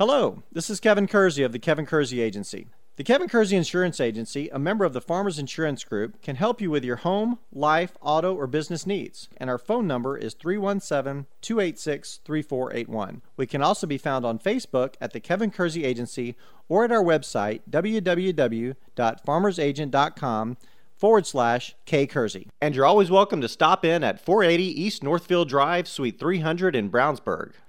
Hello, this is Kevin Kersey of the Kevin Kersey Agency. The Kevin Kersey Insurance Agency, a member of the Farmers Insurance Group, can help you with your home, life, auto, or business needs. And our phone number is 317 286 3481. We can also be found on Facebook at the Kevin Kersey Agency or at our website www.farmersagent.com forward slash K Kersey. And you're always welcome to stop in at 480 East Northfield Drive, Suite 300 in Brownsburg.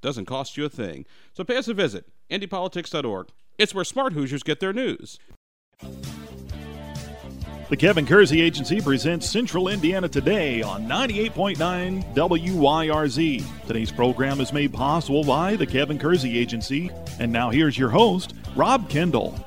doesn't cost you a thing. So pay us a visit, IndyPolitics.org. It's where smart Hoosiers get their news. The Kevin Kersey Agency presents Central Indiana Today on 98.9 WYRZ. Today's program is made possible by the Kevin Kersey Agency. And now here's your host, Rob Kendall.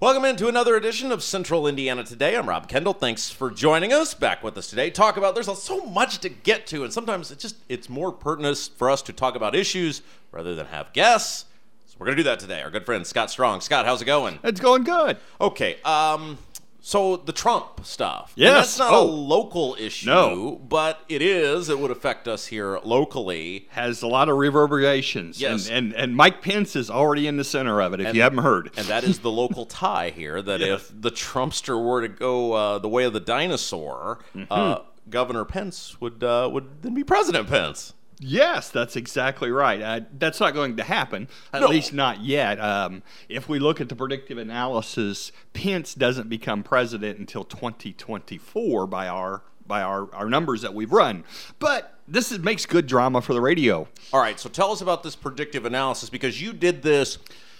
Welcome into another edition of Central Indiana Today. I'm Rob Kendall. Thanks for joining us. Back with us today. Talk about there's so much to get to, and sometimes it's just it's more pertinent for us to talk about issues rather than have guests. So we're gonna do that today. Our good friend Scott Strong. Scott, how's it going? It's going good. Okay. Um. So the Trump stuff. And Yes. that's not a Oh. local issue, No. but it is. It would affect us here locally. has a lot of reverberations. Yes. And, and, and Mike Pence is already in the center of it, if And- you haven't heard. And that is the local tie here that if the Trumpster were to go uh, the way of the dinosaur, uh, Governor Pence would uh, would then be President Pence. Yes, that's exactly right. Uh, that's not going to happen, at No. least not yet. Um, if we look at the predictive analysis, Pence doesn't become president until 2024 by our by our, our numbers that we've run. But this is, makes good drama for the radio. All right, so tell us about this predictive analysis because you did this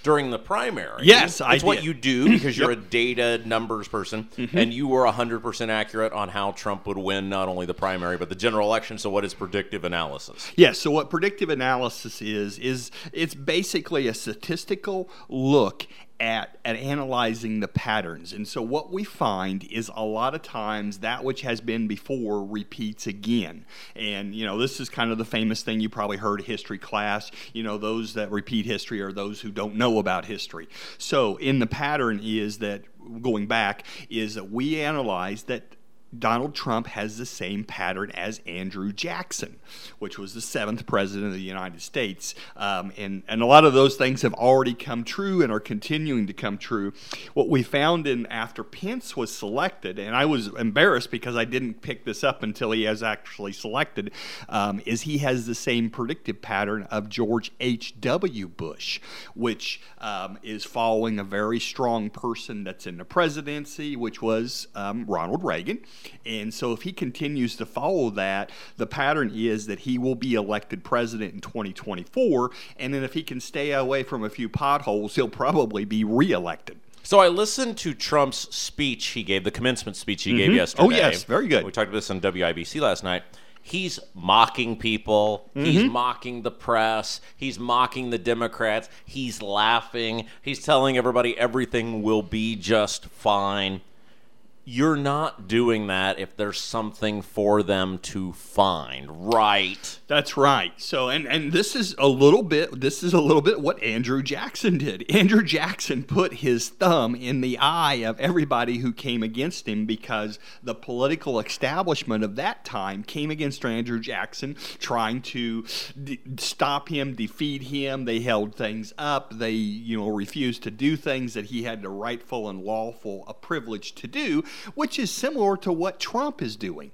during the primary. Yes, I It's what did. you do because you're a data numbers person, mm-hmm. and you were 100% accurate on how Trump would win not only the primary but the general election. So, what is predictive analysis? Yes. So what predictive analysis is is it's basically a statistical look at at analyzing the patterns. And so what we find is a lot of times that which has been before repeats again. And you know, this is kind of the famous thing you probably heard history class, you know, those that repeat history are those who don't know about history. So in the pattern is that going back is that we analyze that Donald Trump has the same pattern as Andrew Jackson, which was the seventh president of the United States. Um, and, and a lot of those things have already come true and are continuing to come true. What we found in after Pence was selected, and I was embarrassed because I didn't pick this up until he was actually selected, um, is he has the same predictive pattern of George H.W. Bush, which um, is following a very strong person that's in the presidency, which was um, Ronald Reagan. And so, if he continues to follow that, the pattern is that he will be elected president in 2024. And then, if he can stay away from a few potholes, he'll probably be reelected. So I listened to Trump's speech he gave, the commencement speech he gave yesterday. Oh, yes, very good. We talked about this on WIBC last night. He's mocking people. He's Mm-hmm. mocking the press. He's mocking the Democrats. He's laughing. He's telling everybody everything will be just fine. You're not doing that if there's something for them to find, right? That's right. So, and and this is a little bit. This is a little bit what Andrew Jackson did. Andrew Jackson put his thumb in the eye of everybody who came against him because the political establishment of that time came against Andrew Jackson, trying to d- stop him, defeat him. They held things up. They, you know, refused to do things that he had the rightful and lawful a privilege to do, which is similar to what Trump is doing.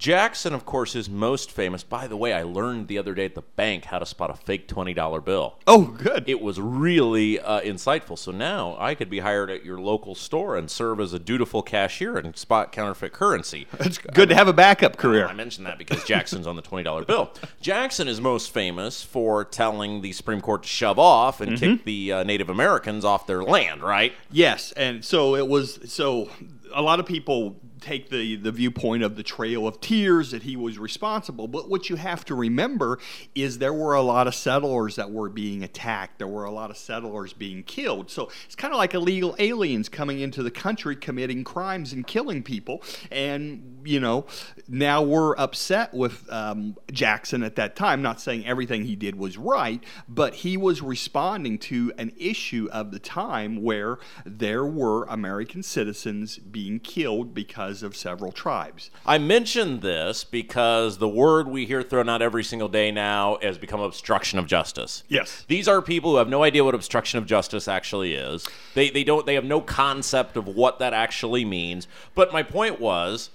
Jackson, of course, is most famous. By the way, I learned the other day at the bank how to spot a fake $20 bill. Oh, good. It was really uh, insightful. So now I could be hired at your local store and serve as a dutiful cashier and spot counterfeit currency. it's good to have a backup career. I mentioned that because Jackson's on the $20 bill. Jackson is most famous for telling the Supreme Court to shove off and kick the uh, Native Americans off their land, right? Yes, and so it was. So a lot of people take the the viewpoint of the Trail of Tears that he was responsible, but what you have to remember is there were a lot of settlers that were being attacked. There were a lot of settlers being killed. So it's kind of like illegal aliens coming into the country committing crimes and killing people. And you know, now we're upset with um, Jackson at that time. Not saying everything he did was right, but he was responding to an issue of the time where there were American citizens being killed because of several tribes. I mentioned this because the word we hear thrown out every single day now has become obstruction of justice. Yes. These are people who have no idea what obstruction of justice actually is. They, they don't they have no concept of what that actually means. But my point was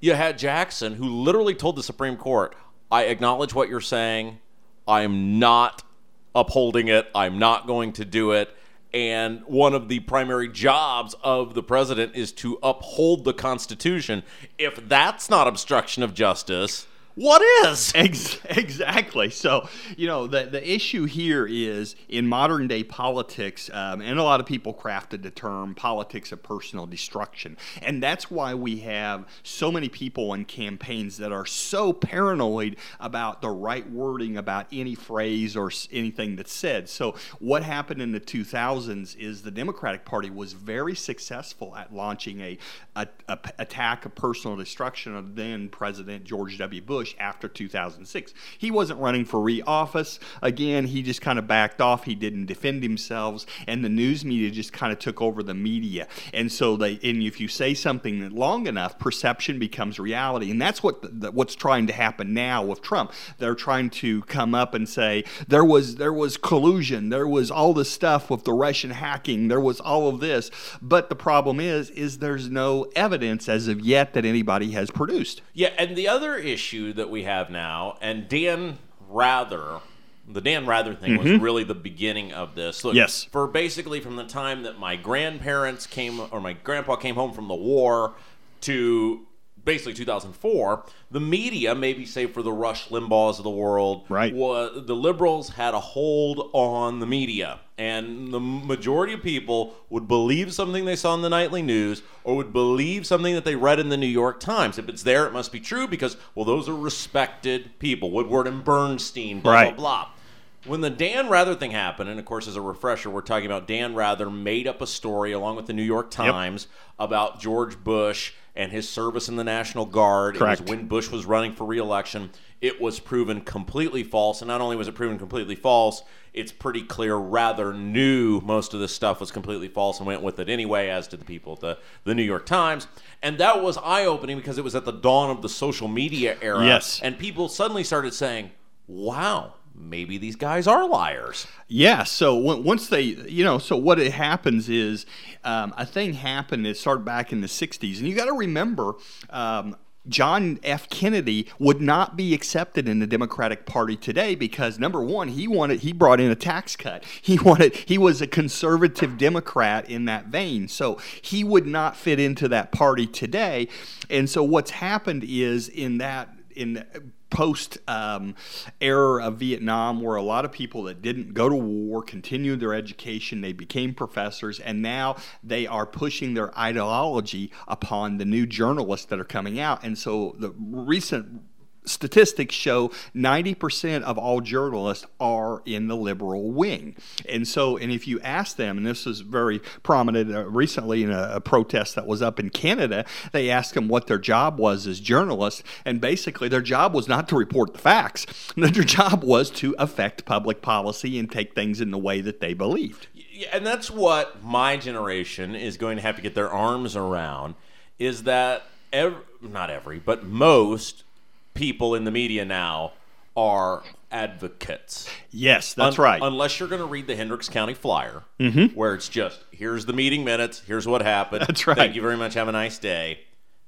you had Jackson who literally told the Supreme Court, I acknowledge what you're saying. I'm not upholding it. I'm not going to do it. And one of the primary jobs of the president is to uphold the Constitution. If that's not obstruction of justice, what is? Ex- exactly. So, you know, the, the issue here is in modern day politics, um, and a lot of people crafted the term politics of personal destruction. And that's why we have so many people in campaigns that are so paranoid about the right wording about any phrase or anything that's said. So, what happened in the 2000s is the Democratic Party was very successful at launching a, a, attack of personal destruction of then President George W. Bush after 2006. He wasn't running for re-office. Again, he just kind of backed off. He didn't defend himself, and the news media just kind of took over the media. And so they, and if you say something long enough, perception becomes reality, and that's what the, the, what's trying to happen now with Trump. They're trying to come up and say there was there was collusion, there was all this stuff with the Russian hacking, there was all of this, but the problem is is there's no evidence as of yet that anybody has produced. Yeah, and the other issue that we have now, and Dan Rather, the Dan Rather thing was mm-hmm. really the beginning of this. Look, Yes. for basically from the time that my grandparents came or my grandpa came home from the war to basically 2004, the media, maybe say for the Rush Limbaughs of the world, Right. was the liberals had a hold on the media, and the majority of people would believe something they saw in the nightly news or would believe something that they read in the New York Times. If it's there, it must be true because well, those are respected people, Woodward and Bernstein, blah Right. blah blah. When the Dan Rather thing happened, and of course, as a refresher, we're talking about Dan Rather made up a story along with the New York Times about George Bush and his service in the National Guard. It Correct. was when Bush was running for reelection. It was proven completely false. And not only was it proven completely false, it's pretty clear Rather knew most of this stuff was completely false and went with it anyway, as did the people at the, the New York Times. And that was eye opening because it was at the dawn of the social media era. Yes. And people suddenly started saying, wow, maybe these guys are liars. Yeah. So once they, you know, so what it happens is um, a thing happened. It started back in the '60s, and you got to remember. Um, John F. Kennedy would not be accepted in the Democratic Party today because number one, he wanted he brought in a tax cut. He wanted he was a conservative Democrat in that vein, so he would not fit into that party today. And so what's happened is in that in post um, era of Vietnam, where a lot of people that didn't go to war continued their education, they became professors, and now they are pushing their ideology upon the new journalists that are coming out. And so the recent statistics show 90% of all journalists are in the liberal wing. And so, and if you ask them, and this is very prominent uh, recently in a, a protest that was up in Canada, they asked them what their job was as journalists. And basically, their job was not to report the facts, their job was to affect public policy and take things in the way that they believed. And that's what my generation is going to have to get their arms around is that ev- not every but most people in the media now are advocates Yes, that's Un- right. unless you're going to read the hendricks county flyer Mm-hmm. where it's just here's the meeting minutes here's what happened That's right. thank you very much have a nice day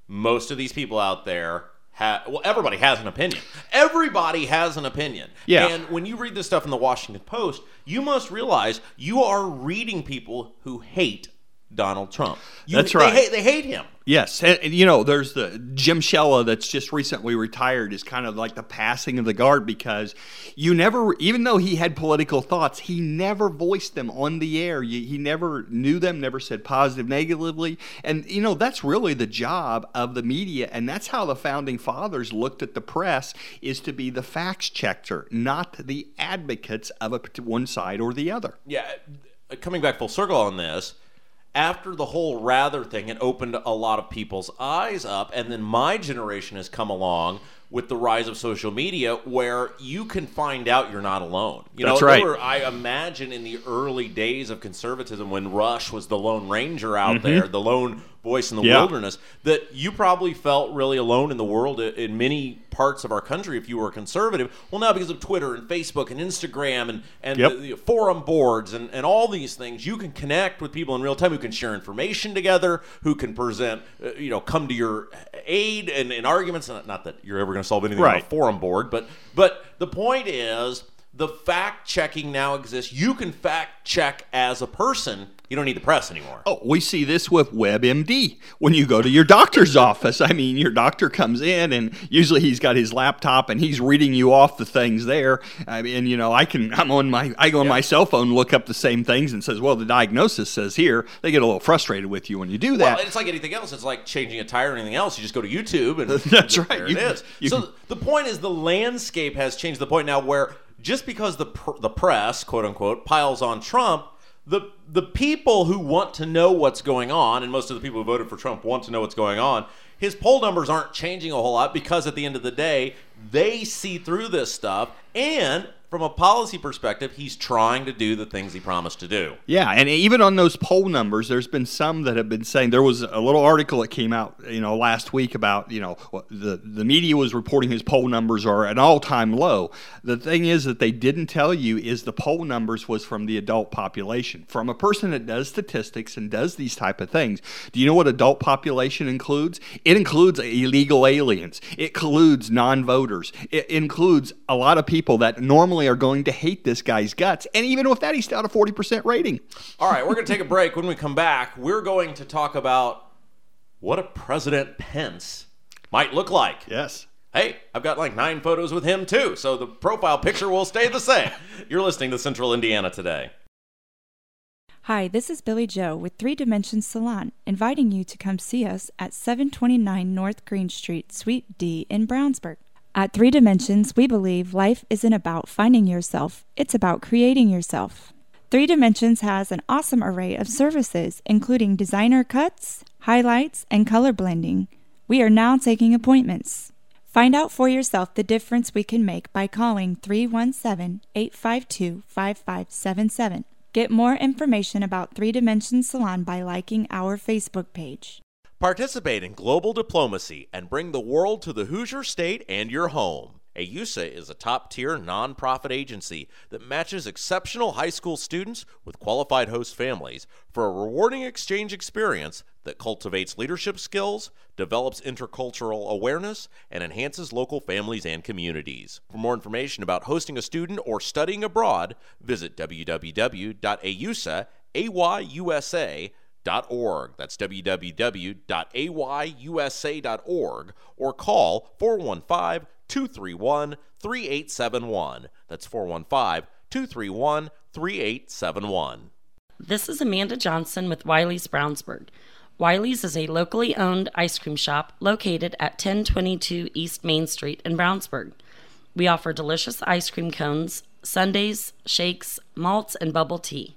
most of these people out there ha- well, everybody has an opinion. Everybody has an opinion. Yeah. And when you read this stuff in the Washington Post, you must realize you are reading people who hate Donald Trump. You- That's they right. hate- they hate him. Yes, and, and, you know, there's the Jim Shella that's just recently retired is kind of like the passing of the guard because you never, even though he had political thoughts, he never voiced them on the air. You, he never knew them, never said positive, negatively, and you know that's really the job of the media, and that's how the founding fathers looked at the press is to be the facts checker, not the advocates of a one side or the other. yeah, coming back full circle on this, after the whole rather thing, it opened a lot of people's eyes up, and then my generation has come along with the rise of social media, where you can find out you're not alone. You That's know, right. were, I imagine in the early days of conservatism, when Rush was the lone ranger out mm-hmm. there, the lone voice in the. Yeah. wilderness, that you probably felt really alone in the world in many parts of our country if you were a conservative. Well, now because of Twitter and Facebook and Instagram and and Yep. the, the forum boards and, and all these things, you can connect with people in real time who can share information together, who can present, uh, you know, come to your aid and in arguments. Not, not that you're ever going to solve anything on a forum board, but but the point is the fact checking now exists. You can fact check as a person. You don't need the press anymore. Oh, we see this with WebMD. When you go to your doctor's office, I mean, your doctor comes in and usually he's got his laptop and he's reading you off the things there. I mean, you know, I can, I'm on my, I go on my cell phone, look up the same things and says, well, the diagnosis says here. They get a little frustrated with you when you do that. Well, it's like anything else. It's like changing a tire or anything else. You just go to YouTube and That's there right. it You- is. you so can- the point is the landscape has changed to the point now where just because the pr- the press, quote unquote, piles on Trump, the the people who want to know what's going on, and most of the people who voted for Trump want to know what's going on. His poll numbers aren't changing a whole lot because at the end of the day, they see through this stuff and from a policy perspective, he's trying to do the things he promised to do. Yeah, and even on those poll numbers, there's been some that have been saying there was a little article that came out, you know, last week about you know the the media was reporting his poll numbers are at an all time low. The thing is that they didn't tell you is the poll numbers was from the adult population, from a person that does statistics and does these type of things. Do you know what adult population includes? It includes illegal aliens. It includes non-voters. It includes a lot of people that normally are going to hate this guy's guts. And even with that, he's still at a 40% rating. All right, we're going to take a break. When we come back, we're going to talk about what a President Pence might look like. Yes. Hey, I've got like nine photos with him too, so the profile picture will stay the same. You're listening to Central Indiana today. Hi, this is Billy Joe with Three Dimensions Salon, inviting you to come see us at 729 North Green Street, Suite D in Brownsburg. At Three Dimensions, we believe life isn't about finding yourself, it's about creating yourself. Three Dimensions has an awesome array of services, including designer cuts, highlights, and color blending. We are now taking appointments. Find out for yourself the difference we can make by calling 317 852 5577. Get more information about Three Dimensions Salon by liking our Facebook page. Participate in global diplomacy and bring the world to the Hoosier State and your home. Ayusa is a top tier nonprofit agency that matches exceptional high school students with qualified host families for a rewarding exchange experience that cultivates leadership skills, develops intercultural awareness, and enhances local families and communities. For more information about hosting a student or studying abroad, visit www.ausa.ayusa.org. That's www.ayusa.org or call 415 231 3871. That's 415 231 3871. This is Amanda Johnson with Wiley's Brownsburg. Wiley's is a locally owned ice cream shop located at 1022 East Main Street in Brownsburg. We offer delicious ice cream cones, sundaes, shakes, malts, and bubble tea.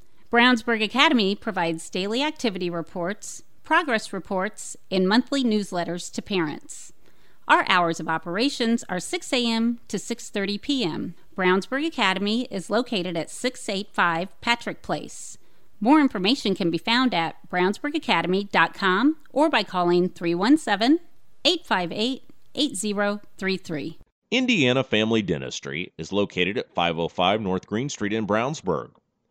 Brownsburg Academy provides daily activity reports, progress reports, and monthly newsletters to parents. Our hours of operations are 6 a.m. to 6:30 p.m. Brownsburg Academy is located at 685 Patrick Place. More information can be found at brownsburgacademy.com or by calling 317 858 8033. Indiana Family Dentistry is located at 505 North Green Street in Brownsburg.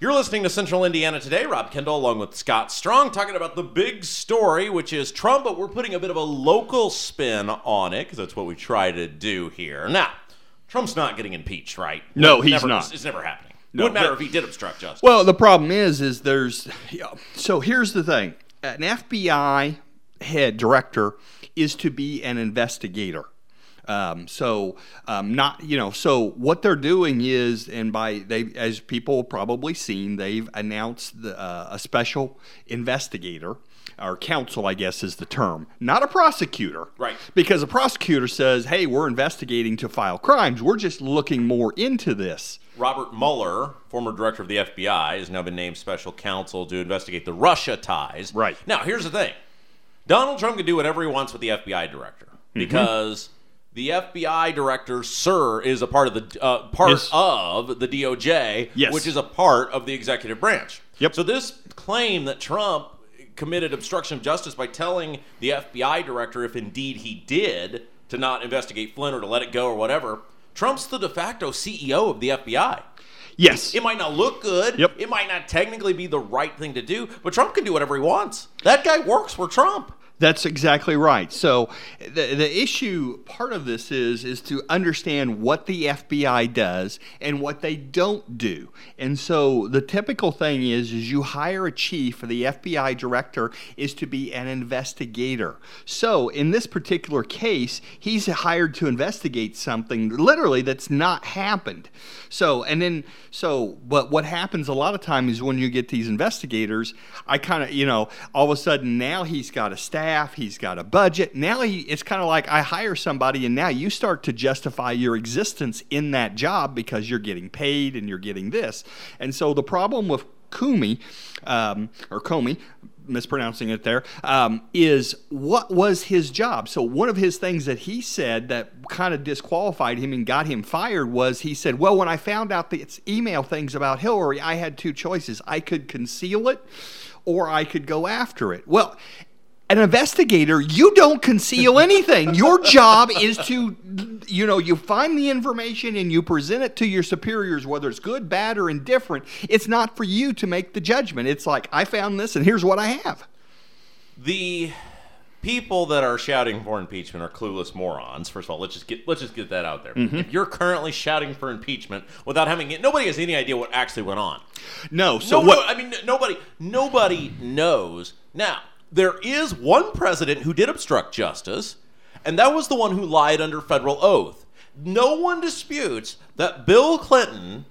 You're listening to Central Indiana today. Rob Kendall, along with Scott Strong, talking about the big story, which is Trump, but we're putting a bit of a local spin on it because that's what we try to do here. Now, Trump's not getting impeached, right? No, he's Never- not. It's never happening. No, Wouldn't matter but- if he did obstruct justice. Well, the problem is, is there's yeah, so here's the thing: an FBI head director is to be an investigator. Um, so um, not you know so what they're doing is and by they as people probably seen they've announced the, uh, a special investigator or counsel I guess is the term not a prosecutor Right. because a prosecutor says hey we're investigating to file crimes we're just looking more into this Robert Mueller, former director of the FBI, has now been named special counsel to investigate the Russia ties. Right. Now, here's the thing Donald Trump can do whatever he wants with the FBI director Mm-hmm. The FBI director, sir, is a part of the uh, part Yes. of the DOJ, Yes. which is a part of the executive branch. Yep. So this claim that Trump committed obstruction of justice by telling the FBI director, if indeed he did, to not investigate Flynn or to let it go or whatever, Trump's the de facto CEO of the FBI. yes It might not look good. Yep. It might not technically be the right thing to do, but Trump can do whatever he wants. That guy works for Trump. That's exactly right. So the the issue part of this is is to understand what the FBI does and what they don't do. And so the typical thing is is you hire a chief or the FBI director is to be an investigator. So in this particular case, he's hired to investigate something literally that's not happened. So and then so but what happens a lot of times is when you get these investigators, I kind of, you know, all of a sudden now he's got a staff, he's got a budget. Now he it's kind of like I hire somebody and now you start to justify your existence in that job because you're getting paid and you're getting this. And so the problem with Kumi, um, or Comey, mispronouncing it there, um, is what was his job? So one of his things that he said that kind of disqualified him and got him fired was he said, "Well, when I found out the email things about Hillary, I had two choices. I could conceal it, or I could go after it." Well. An investigator, you don't conceal anything. Your job is to, you know, you find the information and you present it to your superiors, whether it's good, bad, or indifferent. It's not for you to make the judgment. It's like, I found this and here's what I have. The people that are shouting for impeachment are clueless morons. First of all, let's just get let's just get that out there. Mm-hmm. If you're currently shouting for impeachment without having it, nobody has any idea what actually went on. No, so no, what? no, I mean, nobody, nobody knows. Now, there is one president who did obstruct justice, and that was the one who lied under federal oath. No one disputes that Bill Clinton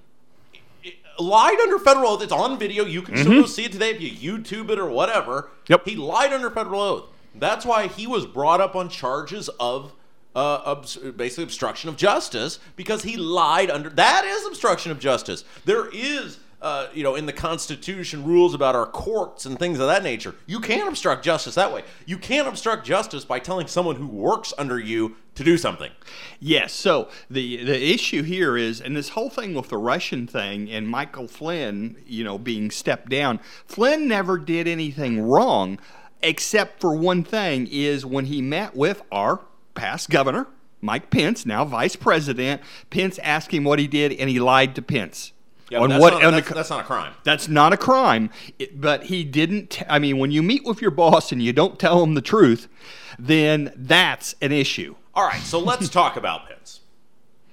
lied under federal oath. It's on video. You can still go see it today if you YouTube it or whatever. Yep. He lied under federal oath. That's why he was brought up on charges of uh, obs- basically obstruction of justice because he lied under. That is obstruction of justice. There is. Uh, you know, in the Constitution, rules about our courts and things of that nature. You can't obstruct justice that way. You can't obstruct justice by telling someone who works under you to do something. Yes. So the the issue here is, and this whole thing with the Russian thing and Michael Flynn, you know, being stepped down. Flynn never did anything wrong, except for one thing: is when he met with our past governor, Mike Pence, now vice president. Pence asked him what he did, and he lied to Pence. Yeah, on that's, what not, on the that's, that's not a crime. That's not a crime, It- but he didn't. t- I mean, when you meet with your boss and you don't tell him the truth, then that's an issue. All right, so let's talk about Pence.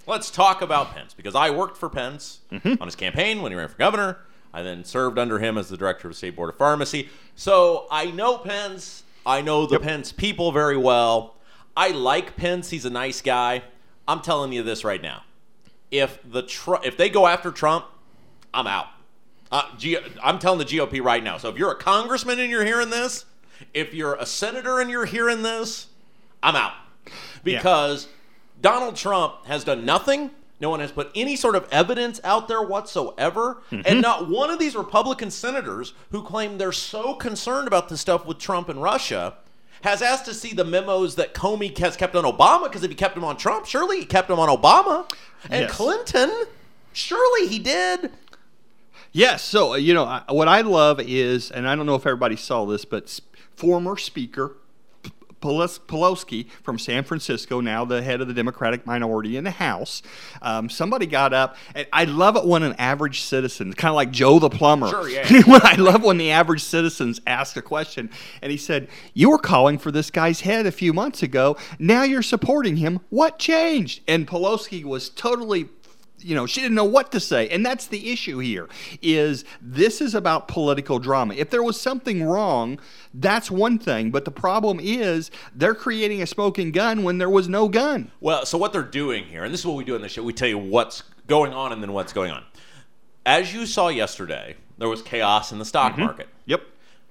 Let's talk about Pence because I worked for Pence Mm-hmm. on his campaign when he ran for governor. I then served under him as the director of the State Board of Pharmacy. So I know Pence. I know the Pence people very well. I like Pence. He's a nice guy. I'm telling you this right now. If the Tru- if they go after Trump, I'm out. Uh, G- I'm telling the GOP right now. So if you're a congressman and you're hearing this, if you're a senator and you're hearing this, I'm out. Because Donald Trump has done nothing. No one has put any sort of evidence out there whatsoever. And not one of these Republican senators who claim they're so concerned about this stuff with Trump and Russia has asked to see the memos that Comey has kept on Obama. Because if he kept them on Trump, surely he kept them on Obama. And Yes. Clinton, surely he did. Yes. So, uh, you know, what I love is, and I don't know if everybody saw this, but former Speaker Pelosi from San Francisco, now the head of the Democratic minority in the House, um, somebody got up. And I love it when an average citizen, kind of like Joe the plumber. Sure, yeah. when I love when the average citizens ask a question, and he said, "You were calling for this guy's head a few months ago. Now you're supporting him. What changed?" And Pelosi was totally you know she didn't know what to say and that's the issue here is this is about political drama if there was something wrong that's one thing but the problem is they're creating a smoking gun when there was no gun Well, so what they're doing here, and this is what we do in the show, we tell you what's going on and then what's going on. As you saw yesterday, there was chaos in the stock mm-hmm. market. yep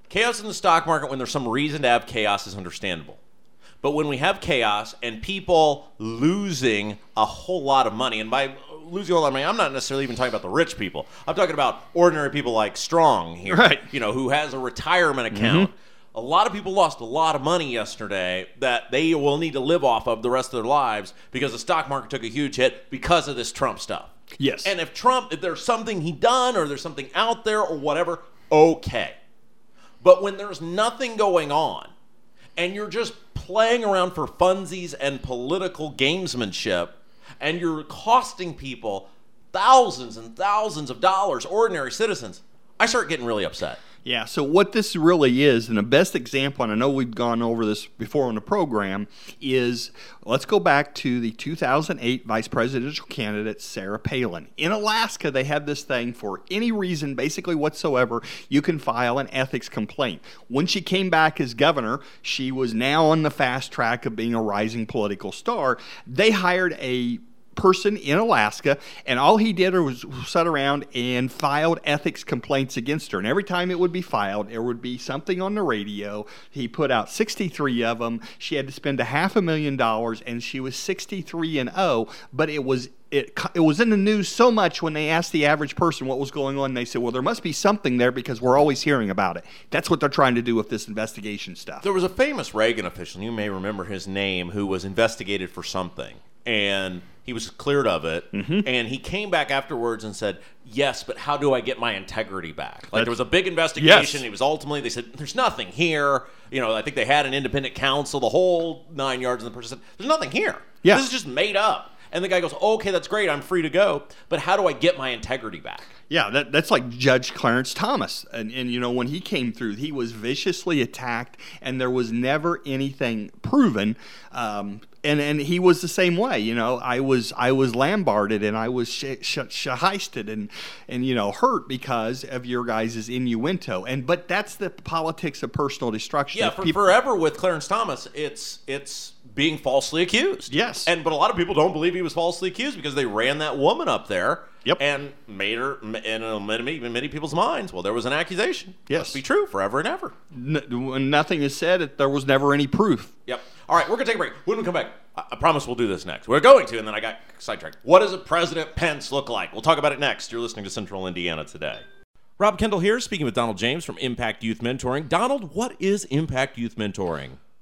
Chaos in the stock market, when there's some reason to have chaos, is understandable. But when we have chaos and people losing a whole lot of money, and by losing a lot of money, I'm not necessarily even talking about the rich people. I'm talking about ordinary people like Strong here, Right. You know, who has a retirement mm-hmm. account. A lot of people lost a lot of money yesterday that they will need to live off of the rest of their lives because the stock market took a huge hit because of this Trump stuff. Yes. And if Trump, if there's something he done or there's something out there or whatever, okay. But when there's nothing going on and you're just playing around for funsies and political gamesmanship and you're costing people thousands and thousands of dollars, ordinary citizens, I start getting really upset. Yeah, so what this really is, and the best example, and I know we've gone over this before on the program, is let's go back to the 2008 vice presidential candidate, Sarah Palin. In Alaska, they have this thing for any reason, basically whatsoever, you can file an ethics complaint. When she came back as governor, she was now on the fast track of being a rising political star. They hired a person in Alaska, and all he did was sit around and filed ethics complaints against her. And every time it would be filed, there would be something on the radio. He put out 63 of them. She had to spend a half a million dollars, and she was 63 and 0. But it was it it was in the news so much when they asked the average person what was going on. They said, "Well, there must be something there because we're always hearing about it." That's what they're trying to do with this investigation stuff. There was a famous Reagan official, you may remember his name, who was investigated for something. And he was cleared of it. Mm-hmm. And he came back afterwards and said, Yes, but how do I get my integrity back? Like there was a big investigation. Yes. It was ultimately, they said, There's nothing here. You know, I think they had an independent counsel, the whole nine yards. And the person said, There's nothing here. Yeah. This is just made up. And the guy goes, Okay, that's great. I'm free to go. But how do I get my integrity back? Yeah, that, that's like Judge Clarence Thomas. And, and, you know, when he came through, he was viciously attacked, and there was never anything proven. Um, and, and he was the same way. You know, I was I was lambarded and I was sh- sh- shahisted and and you know hurt because of your guys' innuendo. And but that's the politics of personal destruction. Yeah, for people- forever with Clarence Thomas, it's it's being falsely accused. Yes. and but a lot of people don't believe he was falsely accused because they ran that woman up there. Yep. and made her in many many people's minds. Well, there was an accusation. Yes. must be true forever and ever. N- nothing is said, that there was never any proof. Yep. All right, we're gonna take a break. When we come back, I, I promise we'll do this next. We're going to, and then I got sidetracked. What does a President Pence look like? We'll talk about it next. You're listening to Central Indiana today. Rob Kendall here, speaking with Donald James from Impact Youth Mentoring. Donald, what is Impact Youth Mentoring?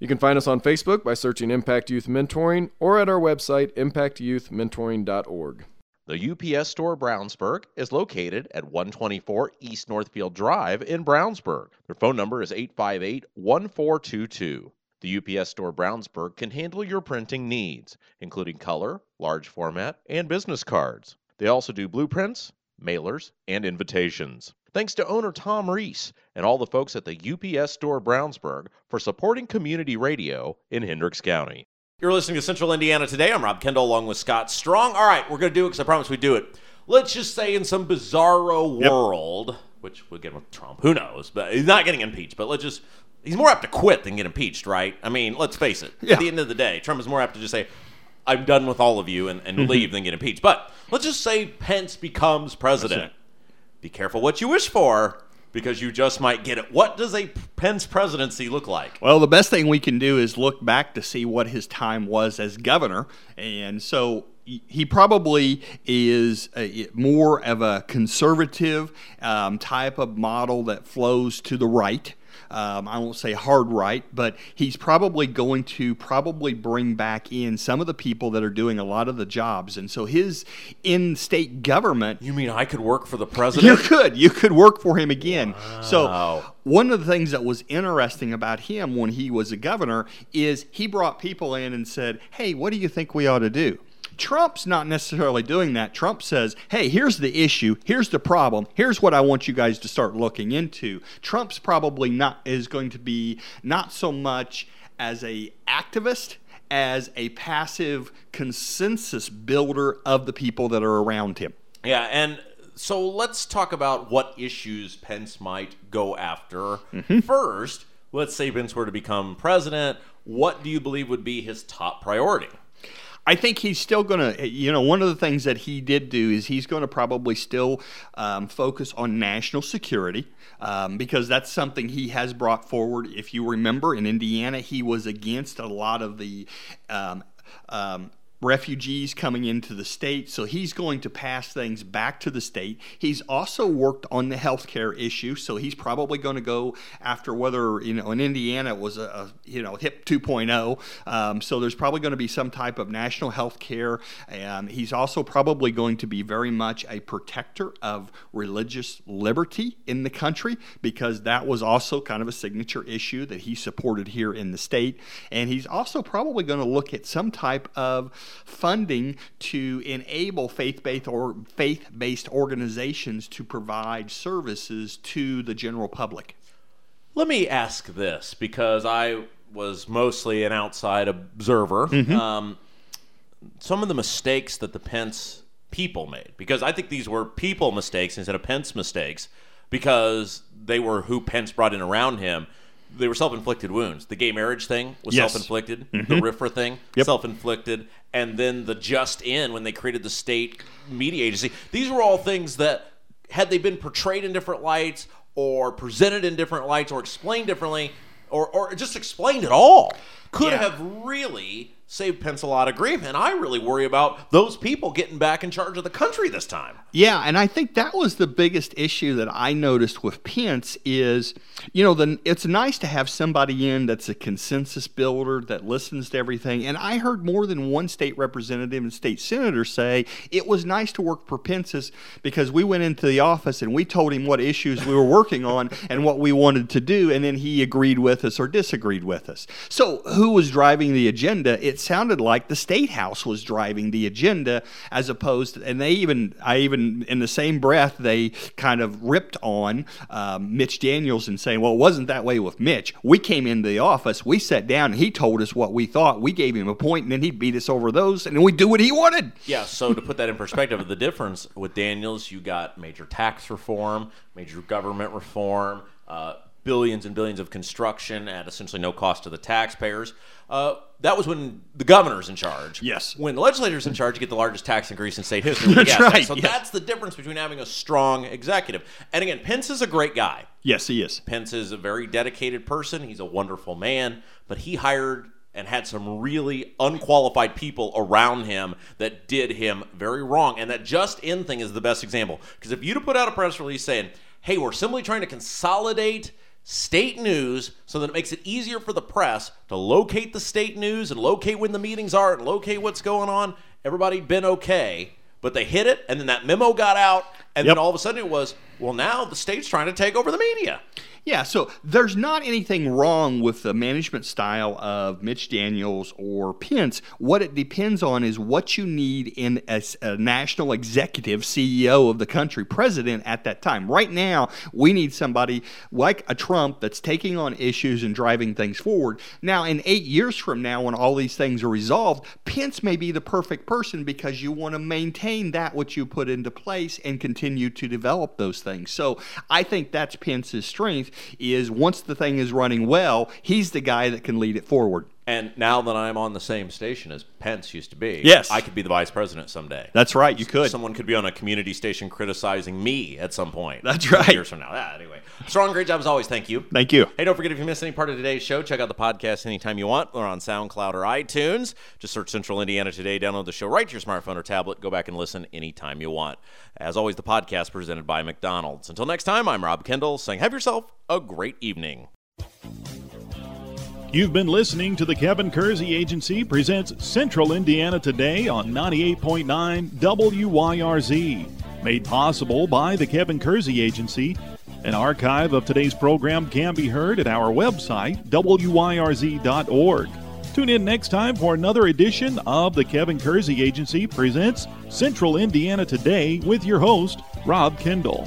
You can find us on Facebook by searching Impact Youth Mentoring or at our website, impactyouthmentoring.org. the UPS store Brownsburg is located at 124 East Northfield Drive in Brownsburg. Their phone number is 858 1422. The UPS store Brownsburg can handle your printing needs, including color, large format, and business cards. They also do blueprints, mailers, and invitations. Thanks to owner Tom Reese and all the folks at the UPS store Brownsburg for supporting community radio in Hendricks County. You're listening to Central Indiana today. I'm Rob Kendall along with Scott Strong. All right, we're going to do it because I promise we'd do it. Let's just say in some bizarro Yep. world, which we'll get with Trump, who knows, but he's not getting impeached, but let's just. He's more apt to quit than get impeached, right? I mean, let's face it. Yeah. At the end of the day, Trump is more apt to just say, I'm done with all of you and, and mm-hmm. leave than get impeached. But let's just say Pence becomes president. Be careful what you wish for because you just might get it. What does a Pence presidency look like? Well, the best thing we can do is look back to see what his time was as governor. And so he probably is a, more of a conservative um, type of model that flows to the right. Um, I won't say hard right, but he's probably going to probably bring back in some of the people that are doing a lot of the jobs. And so his in state government You mean I could work for the president? you could. You could work for him again. Wow. So one of the things that was interesting about him when he was a governor is he brought people in and said, "Hey, what do you think we ought to do?" Trump's not necessarily doing that. Trump says, "Hey, here's the issue. Here's the problem. Here's what I want you guys to start looking into." Trump's probably not is going to be not so much as a activist as a passive consensus builder of the people that are around him. Yeah, and so let's talk about what issues Pence might go after. Mm-hmm. First, let's say Pence were to become president. What do you believe would be his top priority? I think he's still going to, you know, one of the things that he did do is he's going to probably still um, focus on national security um, because that's something he has brought forward. If you remember, in Indiana, he was against a lot of the. Um, um, refugees coming into the state, so he's going to pass things back to the state. He's also worked on the health care issue, so he's probably going to go after whether, you know, in Indiana it was a, a you know, HIP 2.0, um, so there's probably going to be some type of national health care. Um, he's also probably going to be very much a protector of religious liberty in the country because that was also kind of a signature issue that he supported here in the state. And he's also probably going to look at some type of funding to enable faith-based or faith-based organizations to provide services to the general public. Let me ask this because I was mostly an outside observer. Um, some of the mistakes that the Pence people made, because I think these were people mistakes instead of Pence mistakes, because they were who Pence brought in around him. They were self-inflicted wounds. The gay marriage thing was Yes. self-inflicted. The mm-hmm. RFRA thing, Yep. self-inflicted, and then the just in when they created the state media agency. These were all things that, had they been portrayed in different lights, or presented in different lights, or explained differently, or or just explained at all, could Yeah. have really saved Pence a lot of grief. And I really worry about those people getting back in charge of the country this time. Yeah, and I think that was the biggest issue that I noticed with Pence is, you know, the, it's nice to have somebody in that's a consensus builder that listens to everything. And I heard more than one state representative and state senator say it was nice to work for Pence's because we went into the office and we told him what issues we were working on and what we wanted to do, and then he agreed with us or disagreed with us. So who was driving the agenda? It sounded like the state house was driving the agenda as opposed to, and they even I even in the same breath they kind of ripped on um, Mitch Daniels and saying, well, it wasn't that way with Mitch. We came into the office, we sat down, and he told us what we thought. We gave him a point, and then he beat us over those, and then we do what he wanted. Yeah, so to put that in perspective, the difference with Daniels, you got major tax reform, major government reform, uh, billions and billions of construction at essentially no cost to the taxpayers. Uh, that was when the governor's in charge. Yes. When the legislator's in charge, you get the largest tax increase in state history. That's tax. right, So yeah. that's the difference between having a strong executive. And again, Pence is a great guy. Yes, he is. Pence is a very dedicated person. He's a wonderful man, but he hired and had some really unqualified people around him that did him very wrong. And that just in thing is the best example. Because if you'd have put out a press release saying, hey, we're simply trying to consolidate state news so that it makes it easier for the press to locate the state news and locate when the meetings are and locate what's going on, everybody'd been okay. But they hit it, and then that memo got out, and Yep. then all of a sudden it was, Well, now the state's trying to take over the media. Yeah, so there's not anything wrong with the management style of Mitch Daniels or Pence. What it depends on is what you need in a, a, national executive CEO of the country, president at that time. Right now, we need somebody like a Trump that's taking on issues and driving things forward. Now, in eight years from now, when all these things are resolved, Pence may be the perfect person because you want to maintain that which you put into place and continue to develop those things. So I think that's Pence's strength is once the thing is running well, he's the guy that can lead it forward. And now that I'm on the same station as Pence used to be, yes, I could be the vice president someday. That's right, you could. Someone could be on a community station criticizing me at some point. That's right. Years from now. Ah, anyway, strong, great job as always. Thank you. Thank you. Hey, don't forget if you missed any part of today's show, check out the podcast anytime you want. We're on SoundCloud or iTunes. Just search Central Indiana Today, download the show right to your smartphone or tablet. Go back and listen anytime you want. As always, the podcast presented by McDonald's. Until next time, I'm Rob Kendall saying have yourself a great evening. You've been listening to the Kevin Kersey Agency presents Central Indiana Today on 98.9 WYRZ. Made possible by the Kevin Kersey Agency. An archive of today's program can be heard at our website, wyrz.org. Tune in next time for another edition of the Kevin Kersey Agency presents Central Indiana Today with your host, Rob Kendall.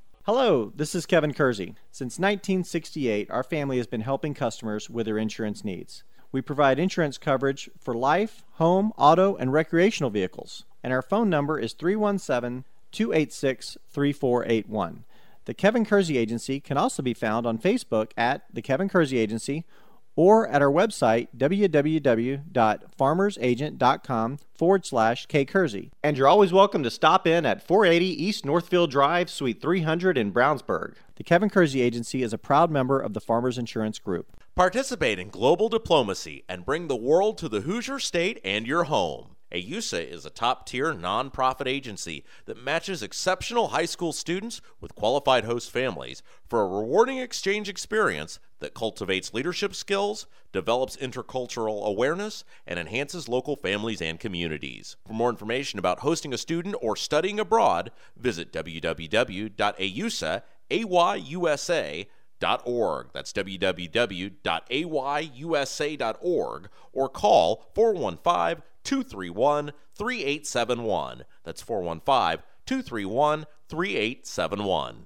Hello, this is Kevin Kersey. Since 1968, our family has been helping customers with their insurance needs. We provide insurance coverage for life, home, auto, and recreational vehicles, and our phone number is 317 286 3481. The Kevin Kersey Agency can also be found on Facebook at The Kevin Kersey Agency or at our website, www.farmersagent.com forward slash kkersey. And you're always welcome to stop in at 480 East Northfield Drive, Suite 300 in Brownsburg. The Kevin Kersey Agency is a proud member of the Farmers Insurance Group. Participate in global diplomacy and bring the world to the Hoosier State and your home. Ayusa is a top tier nonprofit agency that matches exceptional high school students with qualified host families for a rewarding exchange experience that cultivates leadership skills, develops intercultural awareness, and enhances local families and communities. For more information about hosting a student or studying abroad, visit www.ayusa.org. That's www.ayusa.org or call 415 231 3871. That's 415 231 3871.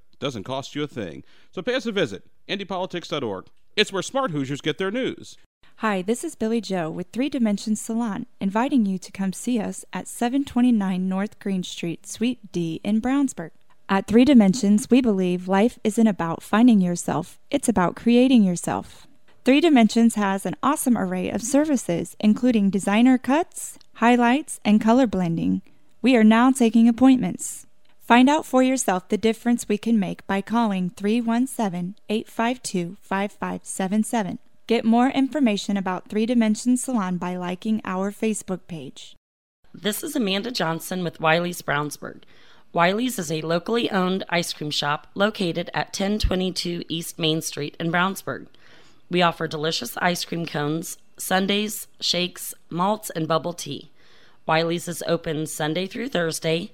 doesn't cost you a thing. So pay us a visit, IndyPolitics.org. It's where smart Hoosiers get their news. Hi, this is Billy Joe with Three Dimensions Salon, inviting you to come see us at 729 North Green Street, Suite D in Brownsburg. At Three Dimensions, we believe life isn't about finding yourself, it's about creating yourself. Three Dimensions has an awesome array of services, including designer cuts, highlights, and color blending. We are now taking appointments. Find out for yourself the difference we can make by calling 317 852 5577. Get more information about Three Dimension Salon by liking our Facebook page. This is Amanda Johnson with Wiley's Brownsburg. Wiley's is a locally owned ice cream shop located at 1022 East Main Street in Brownsburg. We offer delicious ice cream cones, sundaes, shakes, malts, and bubble tea. Wiley's is open Sunday through Thursday,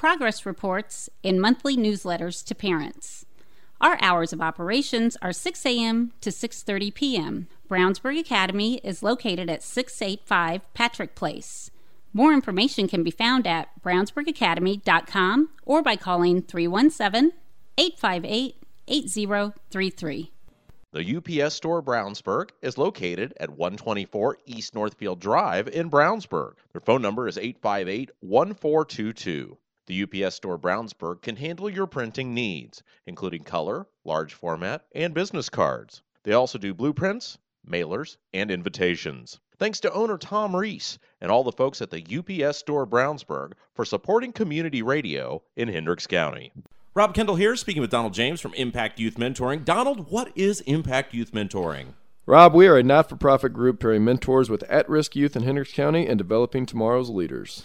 progress reports, and monthly newsletters to parents. Our hours of operations are 6 a.m. to 6:30 p.m. Brownsburg Academy is located at 685 Patrick Place. More information can be found at brownsburgacademy.com or by calling 317 858 8033. The UPS Store Brownsburg is located at 124 East Northfield Drive in Brownsburg. Their phone number is 858 1422. The UPS Store Brownsburg can handle your printing needs, including color, large format, and business cards. They also do blueprints, mailers, and invitations. Thanks to owner Tom Reese and all the folks at the UPS Store Brownsburg for supporting community radio in Hendricks County. Rob Kendall here, speaking with Donald James from Impact Youth Mentoring. Donald, what is Impact Youth Mentoring? Rob, we are a not for profit group pairing mentors with at risk youth in Hendricks County and developing tomorrow's leaders.